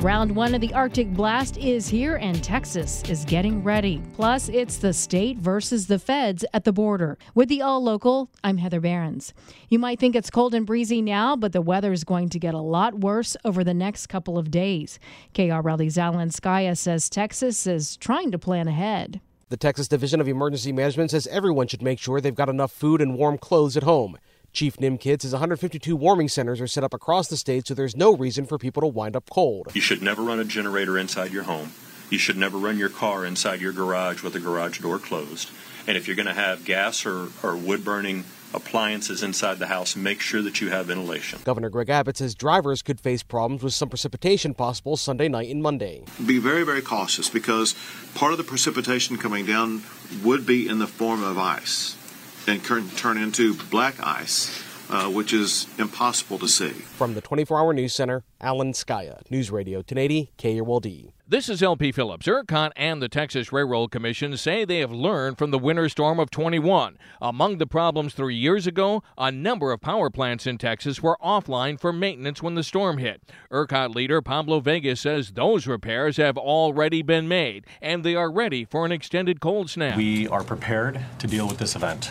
Round one of the Arctic Blast is here, and Texas is getting ready. Plus, it's the state versus the feds at the border. With the All Local, I'm Heather Behrens. You might think it's cold and breezy now, but the weather is going to get a lot worse over the next couple of days. KRLD's Alan Scaia says Texas is trying to plan ahead. The Texas Division of Emergency Management says everyone should make sure they've got enough food and warm clothes at home. Chief Nim Kidds says 152 warming centers are set up across the state, so there's no reason for people to wind up cold. You should never run a generator inside your home. You should never run your car inside your garage with the garage door closed. And if you're going to have gas or, or wood burning appliances inside the house, make sure that you have ventilation. Governor Greg Abbott says drivers could face problems with some precipitation possible Sunday night and Monday. Be very, very cautious because part of the precipitation coming down would be in the form of ice and turn into black ice. Uh, which is impossible to see. From the 24 hour news center, Alan Scaia, News Radio 1080 KRLD. This is LP Phillips. ERCOT and the Texas Railroad Commission say they have learned from the winter storm of 21. Among the problems three years ago, a number of power plants in Texas were offline for maintenance when the storm hit. ERCOT leader Pablo Vegas says those repairs have already been made and they are ready for an extended cold snap. We are prepared to deal with this event.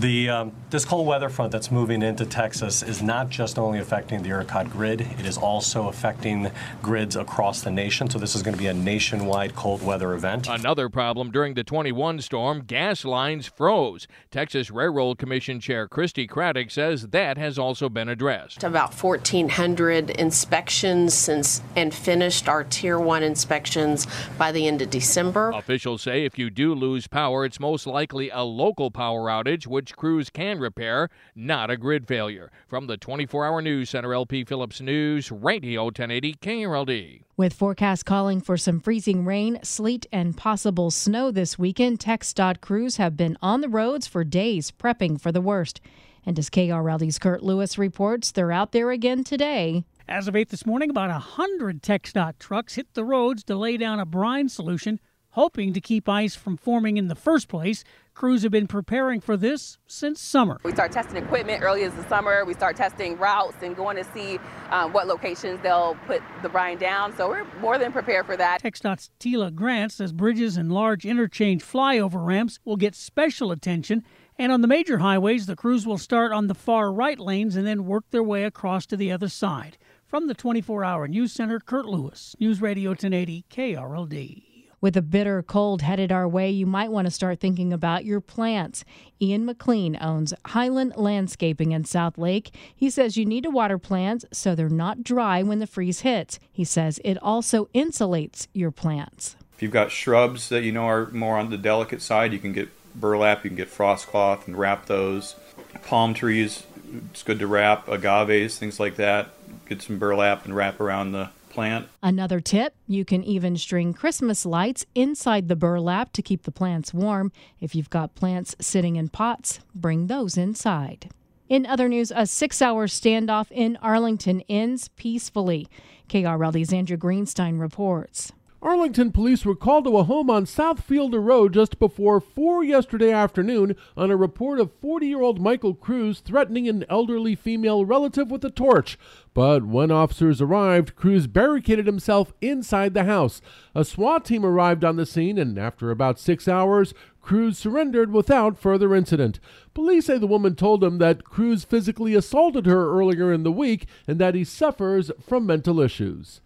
The, um, this cold weather front that's moving into Texas is not just only affecting the ERCOT grid, it is also affecting grids across the nation. So, this is going to be a nationwide cold weather event. Another problem during the 21 storm gas lines froze. Texas Railroad Commission Chair Christi Craddick says that has also been addressed. About 1,400 inspections since and finished our Tier 1 inspections by the end of December. Officials say if you do lose power, it's most likely a local power outage, which crews can repair, not a grid failure. From the 24 hour news center, LP Phillips News, Radio 1080 KRLD. With forecasts calling for some freezing rain, sleet, and possible snow this weekend, TxDOT crews have been on the roads for days prepping for the worst. And as KRLD's Kurt Lewis reports, they're out there again today. As of 8 this morning, about 100 TxDOT trucks hit the roads to lay down a brine solution, hoping to keep ice from forming in the first place. Crews have been preparing for this since summer. We start testing equipment early as the summer. We start testing routes and going to see um, what locations they'll put the brine down. So we're more than prepared for that. TxDOT's Tila Grant says bridges and large interchange flyover ramps will get special attention. And on the major highways, the crews will start on the far right lanes and then work their way across to the other side. From the 24 hour news center, Kurt Lewis, News Radio 1080 KRLD. With a bitter cold headed our way, you might want to start thinking about your plants. Ian McLean owns Highland Landscaping in Southlake. He says you need to water plants so they're not dry when the freeze hits. He says it also insulates your plants. If you've got shrubs that you know are more on the delicate side, you can get burlap, you can get frost cloth and wrap those. Palm trees, it's good to wrap. Agaves, things like that. Get some burlap and wrap around the plant. Another tip you can even string Christmas lights inside the burlap to keep the plants warm. If you've got plants sitting in pots, bring those inside. In other news, a six hour standoff in Arlington ends peacefully. KRLD's Andrew Greenstein reports. Arlington police were called to a home on South Fielder Road just before 4 yesterday afternoon on a report of 40 year old Michael Cruz threatening an elderly female relative with a torch. But when officers arrived, Cruz barricaded himself inside the house. A SWAT team arrived on the scene, and after about six hours, Cruz surrendered without further incident. Police say the woman told him that Cruz physically assaulted her earlier in the week and that he suffers from mental issues.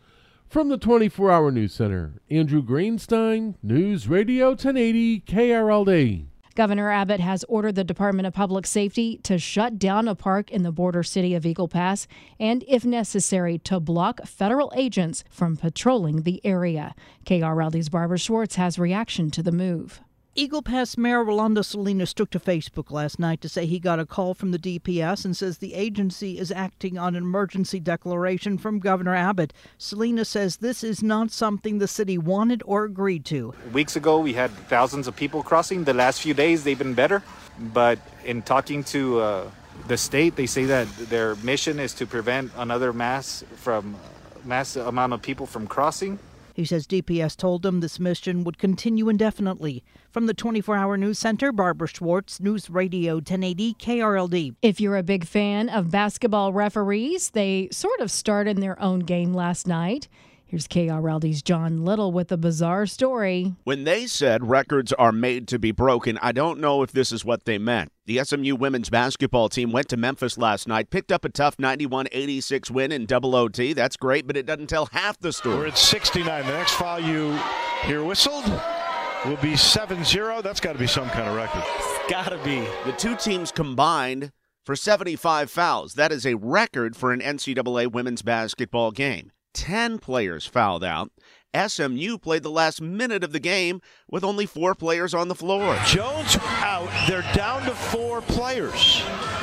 From the 24 Hour News Center, Andrew Greenstein, News Radio 1080 KRLD. Governor Abbott has ordered the Department of Public Safety to shut down a park in the border city of Eagle Pass and, if necessary, to block federal agents from patrolling the area. KRLD's Barbara Schwartz has reaction to the move. Eagle Pass Mayor Rolando Salinas took to Facebook last night to say he got a call from the DPS and says the agency is acting on an emergency declaration from Governor Abbott. Salinas says this is not something the city wanted or agreed to. Weeks ago, we had thousands of people crossing. The last few days, they've been better. But in talking to uh, the state, they say that their mission is to prevent another mass from mass amount of people from crossing. He says DPS told them this mission would continue indefinitely. From the 24 Hour News Center, Barbara Schwartz, News Radio 1080 KRLD. If you're a big fan of basketball referees, they sort of started their own game last night. Here's KRLD's John Little with a bizarre story. When they said records are made to be broken, I don't know if this is what they meant. The SMU women's basketball team went to Memphis last night, picked up a tough 91 86 win in double OT. That's great, but it doesn't tell half the story. We're at 69. The next foul you hear whistled will be 7 0. That's got to be some kind of record. It's got to be. The two teams combined for 75 fouls. That is a record for an NCAA women's basketball game. 10 players fouled out. SMU played the last minute of the game with only four players on the floor. Jones out. They're down to four players.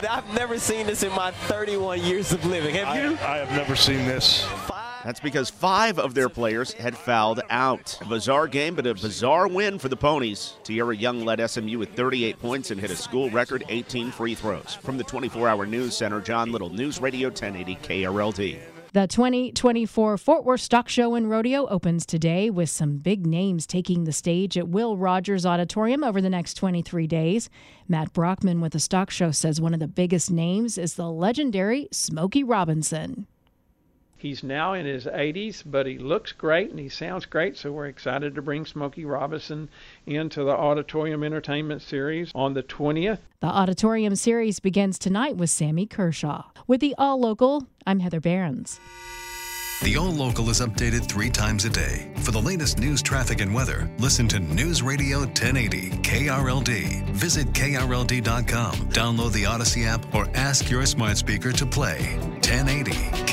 I've never seen this in my 31 years of living. Have you? I, I have never seen this. That's because five of their players had fouled out. A bizarre game, but a bizarre win for the Ponies. Tierra Young led SMU with 38 points and hit a school record 18 free throws. From the 24 Hour News Center, John Little, News Radio 1080 KRLD. The 2024 Fort Worth Stock Show and Rodeo opens today with some big names taking the stage at Will Rogers Auditorium over the next 23 days. Matt Brockman with the Stock Show says one of the biggest names is the legendary Smokey Robinson. He's now in his 80s, but he looks great and he sounds great, so we're excited to bring Smokey Robinson into the Auditorium Entertainment Series on the 20th. The Auditorium Series begins tonight with Sammy Kershaw. With the All Local, I'm Heather Behrens. The All Local is updated three times a day. For the latest news, traffic, and weather, listen to News Radio 1080 KRLD. Visit KRLD.com, download the Audacy app, or ask your smart speaker to play 1080